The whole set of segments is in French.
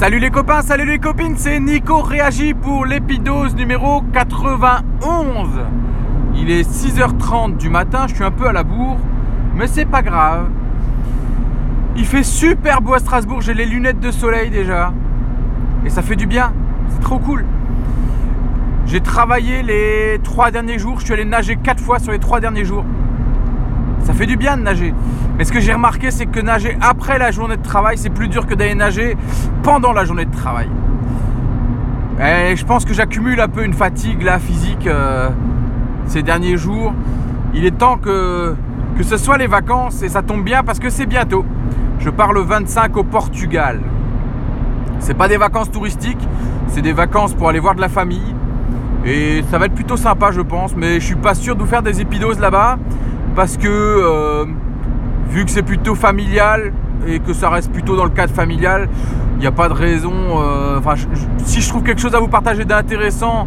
Salut les copains, salut les copines, c'est Nico Réagi pour l'épidose numéro 91. Il est 6h30 du matin, je suis un peu à la bourre, mais c'est pas grave. Il fait super beau à Strasbourg, j'ai les lunettes de soleil déjà. Et ça fait du bien, c'est trop cool. J'ai travaillé les trois derniers jours, je suis allé nager quatre fois sur les trois derniers jours. Ça fait du bien de nager. Mais ce que j'ai remarqué, c'est que nager après la journée de travail, c'est plus dur que d'aller nager pendant la journée de travail. Et je pense que j'accumule un peu une fatigue là physique euh, ces derniers jours. Il est temps que, que ce soit les vacances et ça tombe bien parce que c'est bientôt. Je pars le 25 au Portugal. C'est pas des vacances touristiques, c'est des vacances pour aller voir de la famille. Et ça va être plutôt sympa, je pense. Mais je suis pas sûr de vous faire des épidoses là-bas parce que euh, vu que c'est plutôt familial et que ça reste plutôt dans le cadre familial, il n'y a pas de raison. Euh, si je trouve quelque chose à vous partager d'intéressant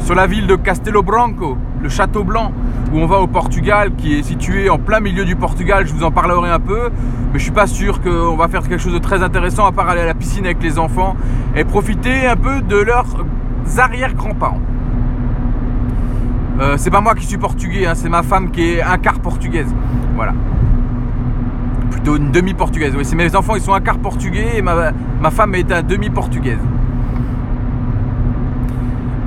sur la ville de Castelo Branco, le château blanc, où on va au Portugal, qui est situé en plein milieu du Portugal, je vous en parlerai un peu, mais je suis pas sûr qu'on va faire quelque chose de très intéressant à part aller à la piscine avec les enfants et profiter un peu de leurs arrière-grands-parents. Euh, c'est pas moi qui suis portugais, hein, c'est ma femme qui est un quart portugaise. Voilà. Plutôt une demi-portugaise. Oui, c'est mes enfants, ils sont un quart portugais et ma, femme est un demi-portugaise.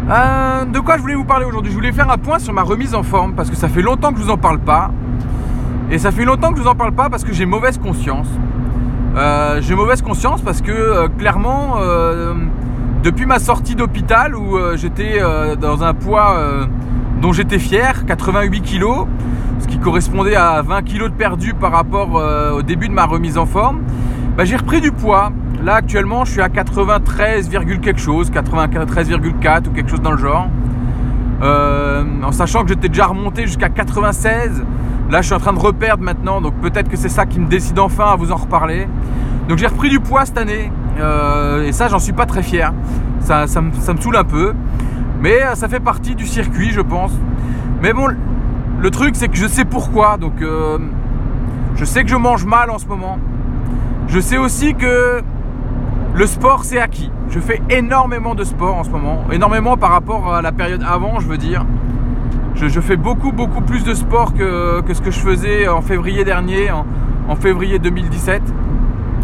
Euh, de quoi je voulais vous parler aujourd'hui? Je voulais faire un point sur ma remise en forme parce que ça fait longtemps que je vous en parle pas. Et ça fait longtemps que je vous en parle pas parce que j'ai mauvaise conscience. Euh, j'ai mauvaise conscience parce que clairement, depuis ma sortie d'hôpital où j'étais dans un poids dont j'étais fier, 88 kg, ce qui correspondait à 20 kg de perdu par rapport euh, au début de ma remise en forme, bah, j'ai repris du poids. Là actuellement je suis à 93, quelque chose, 93,4 ou quelque chose dans le genre. Euh, en sachant que j'étais déjà remonté jusqu'à 96. Là je suis en train de reperdre maintenant, donc peut-être que c'est ça qui me décide enfin à vous en reparler. Donc j'ai repris du poids cette année, euh, et ça j'en suis pas très fier. Ça, ça, me, ça me saoule un peu. Mais euh, ça fait partie du circuit, je pense. Mais bon, le truc, c'est que je sais pourquoi. Donc, euh, je sais que je mange mal en ce moment. Je sais aussi que le sport, c'est acquis. Je fais énormément de sport en ce moment. Énormément par rapport à la période avant, je veux dire. Je, fais beaucoup, beaucoup plus de sport que, ce que je faisais en février dernier, en, février 2017,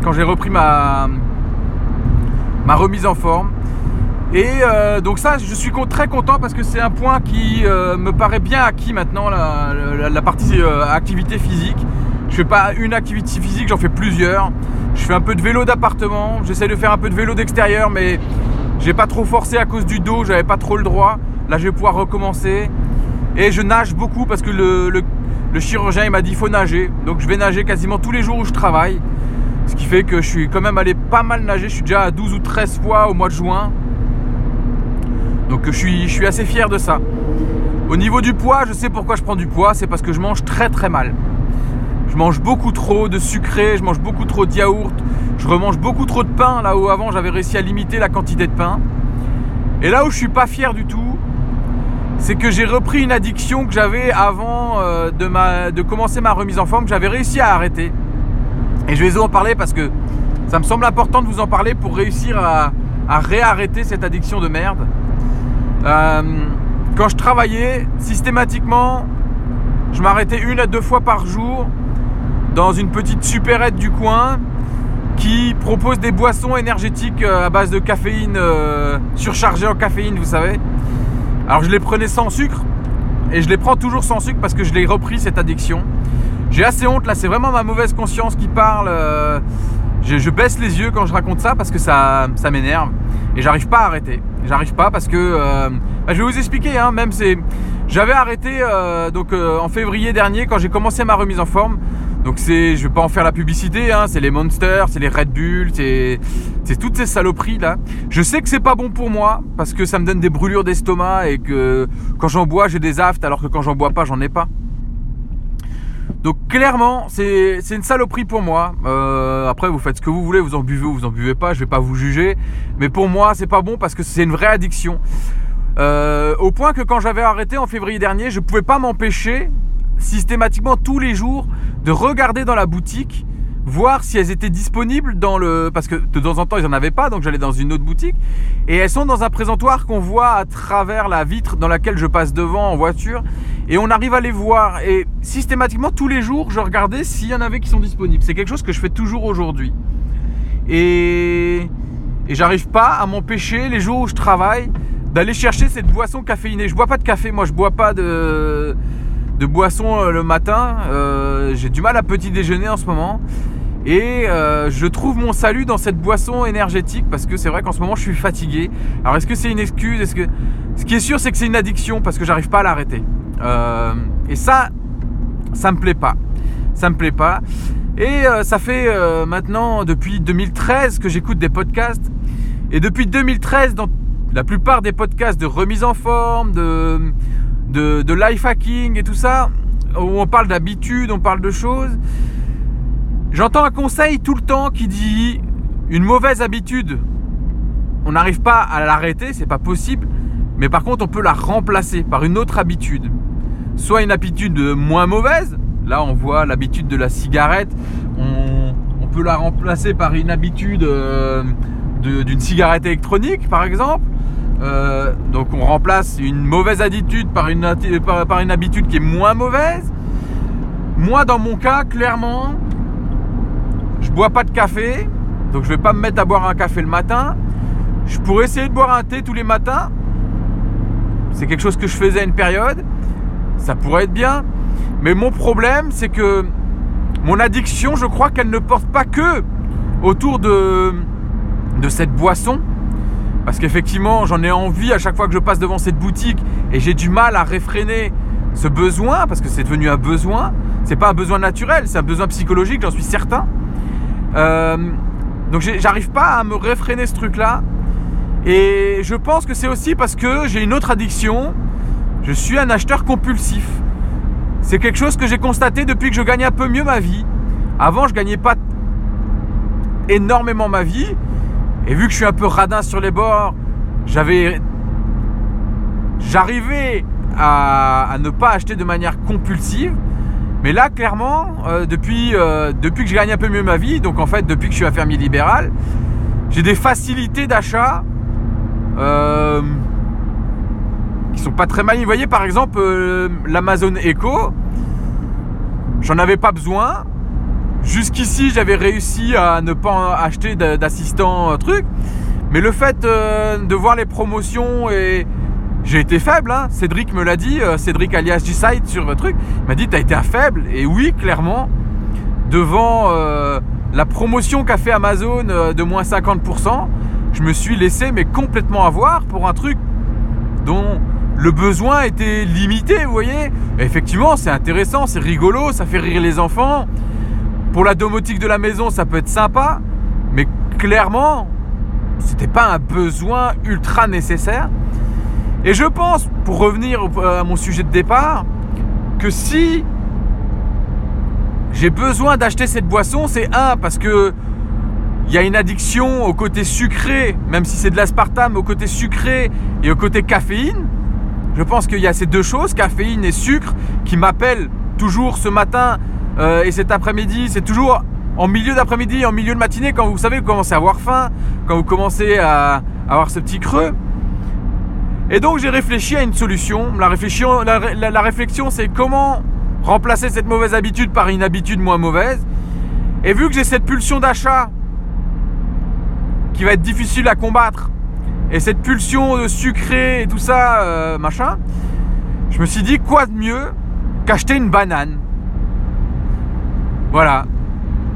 quand j'ai repris ma remise en forme. Et euh, donc ça, je suis très content parce que c'est un point qui euh, me paraît bien acquis maintenant, la, partie euh, activité physique. Je fais pas une activité physique, j'en fais plusieurs. Je fais un peu de vélo d'appartement, j'essaie de faire un peu de vélo d'extérieur, mais j'ai pas trop forcé à cause du dos, j'avais pas trop le droit. Là, je vais pouvoir recommencer. Et je nage beaucoup parce que le, le chirurgien il m'a dit faut nager. Donc je vais nager quasiment tous les jours où je travaille. Ce qui fait que je suis quand même allé pas mal nager. Je suis déjà à 12 ou 13 fois au mois de juin. Donc je suis, je suis assez fier de ça. Au niveau du poids, je sais pourquoi je prends du poids, c'est parce que je mange très très mal. Je mange beaucoup trop de sucré, je mange beaucoup trop de yaourt, je remange beaucoup trop de pain, là où avant j'avais réussi à limiter la quantité de pain. Et là où je suis pas fier du tout, c'est que j'ai repris une addiction que j'avais avant euh, de, ma, de commencer ma remise en forme, que j'avais réussi à arrêter. Et je vais vous en parler parce que ça me semble important de vous en parler pour réussir à, à réarrêter cette addiction de merde. Euh, quand je travaillais, systématiquement, je m'arrêtais une à deux fois par jour dans une petite supérette du coin qui propose des boissons énergétiques euh, à base de caféine, euh, surchargées en caféine, vous savez. Alors je les prenais sans sucre et je les prends toujours sans sucre parce que je l'ai repris cette addiction. J'ai assez honte là, c'est vraiment ma mauvaise conscience qui parle. Je, baisse les yeux quand je raconte ça parce que ça, ça m'énerve et j'arrive pas à arrêter. J'arrive pas parce que euh, bah, je vais vous expliquer. Hein, même c'est, j'avais arrêté euh, donc euh, en février dernier quand j'ai commencé ma remise en forme. Donc c'est, je vais pas en faire la publicité. Hein, c'est les Monsters, c'est les Red Bull, c'est, c'est toutes ces saloperies là. Je sais que c'est pas bon pour moi parce que ça me donne des brûlures d'estomac et que quand j'en bois j'ai des aftes alors que quand j'en bois pas j'en ai pas. Donc clairement, c'est une saloperie pour moi. Euh, après, vous faites ce que vous voulez, vous en buvez ou vous en buvez pas, je vais pas vous juger. Mais pour moi, c'est pas bon parce que c'est une vraie addiction. Euh, au point que quand j'avais arrêté en février dernier, je pouvais pas m'empêcher systématiquement tous les jours de regarder dans la boutique voir si elles étaient disponibles dans le parce que de temps en temps ils en avaient pas donc j'allais dans une autre boutique et elles sont dans un présentoir qu'on voit à travers la vitre dans laquelle je passe devant en voiture et on arrive à les voir. Et systématiquement tous les jours je regardais s'il y en avait qui sont disponibles. C'est quelque chose que je fais toujours aujourd'hui. Et et j'arrive pas à m'empêcher les jours où je travaille d'aller chercher cette boisson caféinée. Je bois pas de café moi je bois pas de boisson euh, le matin. Euh, j'ai du mal à petit déjeuner en ce moment. Et euh, je trouve mon salut dans cette boisson énergétique parce que c'est vrai qu'en ce moment je suis fatigué. Alors est-ce que c'est une excuse? Est-ce que ce qui est sûr c'est que c'est une addiction parce que j'arrive pas à l'arrêter. Euh, et ça, ça me plaît pas. Ça me plaît pas. Et euh, ça fait maintenant depuis 2013 que j'écoute des podcasts. Et depuis 2013, dans la plupart des podcasts de remise en forme, de life hacking et tout ça, où on parle d'habitude, on parle de choses. J'entends un conseil tout le temps qui dit une mauvaise habitude, on n'arrive pas à l'arrêter, c'est pas possible, mais par contre on peut la remplacer par une autre habitude. Soit une habitude moins mauvaise, là on voit l'habitude de la cigarette, on, peut la remplacer par une habitude euh, d'une cigarette électronique par exemple. Euh, donc on remplace une mauvaise habitude par une, habitude qui est moins mauvaise. Moi dans mon cas, clairement, je bois pas de café, donc je vais pas me mettre à boire un café le matin. Je pourrais essayer de boire un thé tous les matins. C'est quelque chose que je faisais à une période. Ça pourrait être bien. Mais mon problème, c'est que mon addiction, je crois qu'elle ne porte pas que autour de, de cette boisson. Parce qu'effectivement, j'en ai envie à chaque fois que je passe devant cette boutique et j'ai du mal à réfréner ce besoin parce que c'est devenu un besoin. C'est pas un besoin naturel, c'est un besoin psychologique, j'en suis certain. Euh, donc j'arrive pas à me réfréner ce truc-là. Et je pense que c'est aussi parce que j'ai une autre addiction. Je suis un acheteur compulsif. C'est quelque chose que j'ai constaté depuis que je gagne un peu mieux ma vie. Avant, je gagnais pas énormément ma vie. Et vu que je suis un peu radin sur les bords, j'avais. J'arrivais à, ne pas acheter de manière compulsive. Mais là, clairement, euh, depuis, euh, depuis que je gagne un peu mieux ma vie, donc en fait depuis que je suis un fermier libéral, j'ai des facilités d'achat euh, sont pas très mal. Vous voyez, par exemple, euh, l'Amazon Echo, j'en avais pas besoin. Jusqu'ici, j'avais réussi à ne pas acheter d'assistant truc. Mais le fait de voir les promotions et, j'ai été faible, hein. Cédric me l'a dit, euh, Cédric alias G-Side sur le truc, m'a dit t'as été un faible. Et oui, clairement, devant euh, la promotion qu'a fait Amazon euh, de moins 50%, je me suis laissé mais complètement avoir pour un truc dont le besoin était limité, vous voyez. effectivement, c'est intéressant, c'est rigolo, ça fait rire les enfants. Pour la domotique de la maison, ça peut être sympa, mais clairement, c'était pas un besoin ultra nécessaire. Et je pense, pour revenir à mon sujet de départ, que si j'ai besoin d'acheter cette boisson, c'est un, parce que il y a une addiction au côté sucré, même si c'est de l'aspartame, au côté sucré et au côté caféine. Je pense qu'il y a ces deux choses, caféine et sucre, qui m'appellent toujours ce matin euh, et cet après-midi. C'est toujours en milieu d'après-midi, en milieu de matinée, quand vous savez, vous commencez à avoir faim, quand vous commencez à avoir ce petit creux. Et donc j'ai réfléchi à une solution. La réflexion, la, réflexion c'est comment remplacer cette mauvaise habitude par une habitude moins mauvaise. Et vu que j'ai cette pulsion d'achat qui va être difficile à combattre, et cette pulsion de sucré et tout ça, euh, machin, je me suis dit quoi de mieux qu'acheter une banane? Voilà.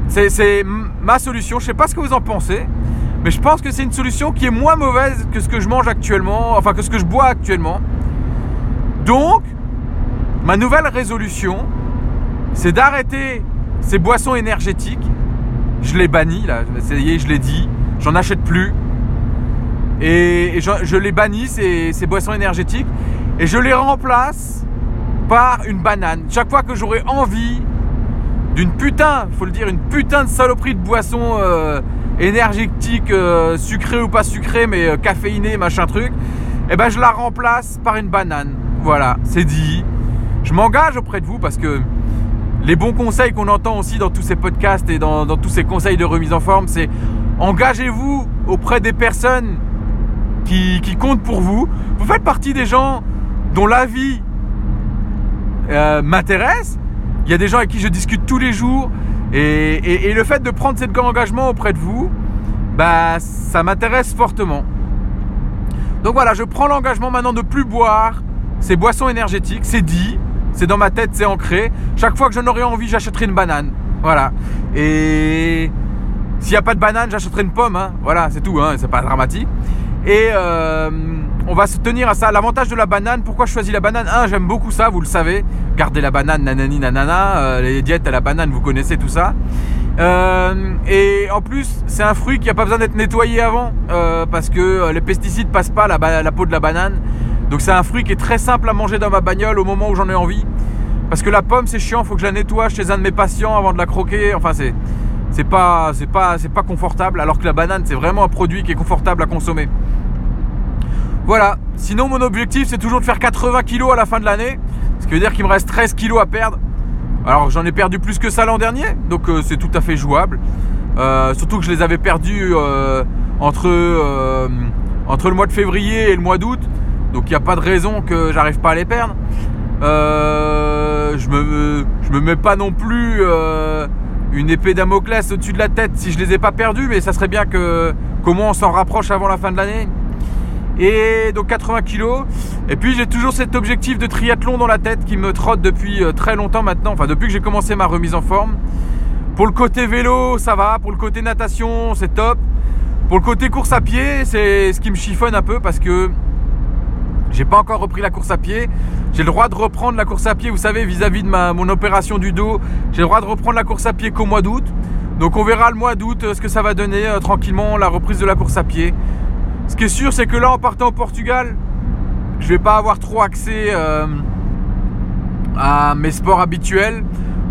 C'est ma solution. Je sais pas ce que vous en pensez. Mais je pense que c'est une solution qui est moins mauvaise que ce que je mange actuellement, enfin que ce que je bois actuellement. Donc, ma nouvelle résolution, c'est d'arrêter ces boissons énergétiques. Je les bannis, là, ça y est, je l'ai dit, j'en achète plus. Et, je, les bannis, ces, boissons énergétiques, et je les remplace par une banane. Chaque fois que j'aurai envie d'une putain, faut le dire, une putain de saloperie de boisson euh, énergétique, euh, sucré ou pas sucré, mais euh, caféiné, machin truc, et eh ben je la remplace par une banane. Voilà, c'est dit. Je m'engage auprès de vous parce que les bons conseils qu'on entend aussi dans tous ces podcasts et dans, tous ces conseils de remise en forme, c'est engagez-vous auprès des personnes qui, comptent pour vous. Vous faites partie des gens dont la vie euh, m'intéresse. Il y a des gens avec qui je discute tous les jours. Et, le fait de prendre cet engagement auprès de vous, bah, ça m'intéresse fortement. Donc voilà, je prends l'engagement maintenant de plus boire ces boissons énergétiques, c'est dit. C'est dans ma tête, c'est ancré. Chaque fois que j'en aurai envie, j'achèterai une banane. Voilà. Et s'il n'y a pas de banane, j'achèterai une pomme. Hein. Voilà, c'est tout. Hein. C'est pas dramatique. Et euh, on va se tenir à ça. L'avantage de la banane, pourquoi je choisis la banane? Un, j'aime beaucoup ça, vous le savez. Gardez la banane, nanani, nanana. Euh, les diètes à la banane, vous connaissez tout ça. Euh, et en plus, c'est un fruit qui n'a pas besoin d'être nettoyé avant parce que les pesticides passent pas la, la peau de la banane. Donc c'est un fruit qui est très simple à manger dans ma bagnole au moment où j'en ai envie. Parce que la pomme c'est chiant, faut que je la nettoie chez un de mes patients avant de la croquer. Enfin c'est c'est pas c'est pas c'est pas confortable alors que la banane c'est vraiment un produit qui est confortable à consommer. Voilà, sinon mon objectif c'est toujours de faire 80 kg à la fin de l'année, ce qui veut dire qu'il me reste 13 kg à perdre. Alors j'en ai perdu plus que ça l'an dernier, donc euh, c'est tout à fait jouable. Euh, surtout que je les avais perdus euh, entre, le mois de février et le mois d'août. Donc il n'y a pas de raison que j'arrive pas à les perdre. Je me me mets pas non plus une épée Damoclès au-dessus de la tête si je les ai pas perdus, mais ça serait bien que comment on s'en rapproche avant la fin de l'année. Et donc 80 kilos. Et puis j'ai toujours cet objectif de triathlon dans la tête qui me trotte depuis euh, très longtemps maintenant, enfin depuis que j'ai commencé ma remise en forme. Pour le côté vélo, ça va. Pour le côté natation, c'est top. Pour le côté course à pied, c'est ce qui me chiffonne un peu parce que j'ai pas encore repris la course à pied. J'ai le droit de reprendre la course à pied, vous savez, vis-à-vis de mon opération du dos. J'ai le droit de reprendre la course à pied qu'au mois d'août. Donc on verra le mois d'août euh, ce que ça va donner euh, tranquillement, la reprise de la course à pied. Ce qui est sûr, c'est que là, en partant au Portugal, je vais pas avoir trop accès euh, à mes sports habituels.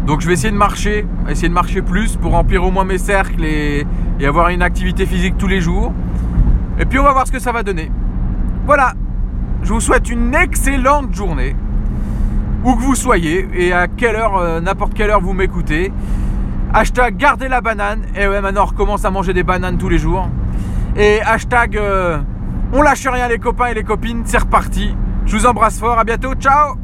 Donc je vais essayer de marcher, essayer de marcher plus pour remplir au moins mes cercles et avoir une activité physique tous les jours. Et puis on va voir ce que ça va donner. Voilà, je vous souhaite une excellente journée, où que vous soyez et à quelle heure, euh, n'importe quelle heure vous m'écoutez. Hashtag gardez la banane. Et ouais, maintenant on recommence à manger des bananes tous les jours. Et hashtag euh, on lâche rien les copains et les copines, c'est reparti. Je vous embrasse fort, à bientôt, ciao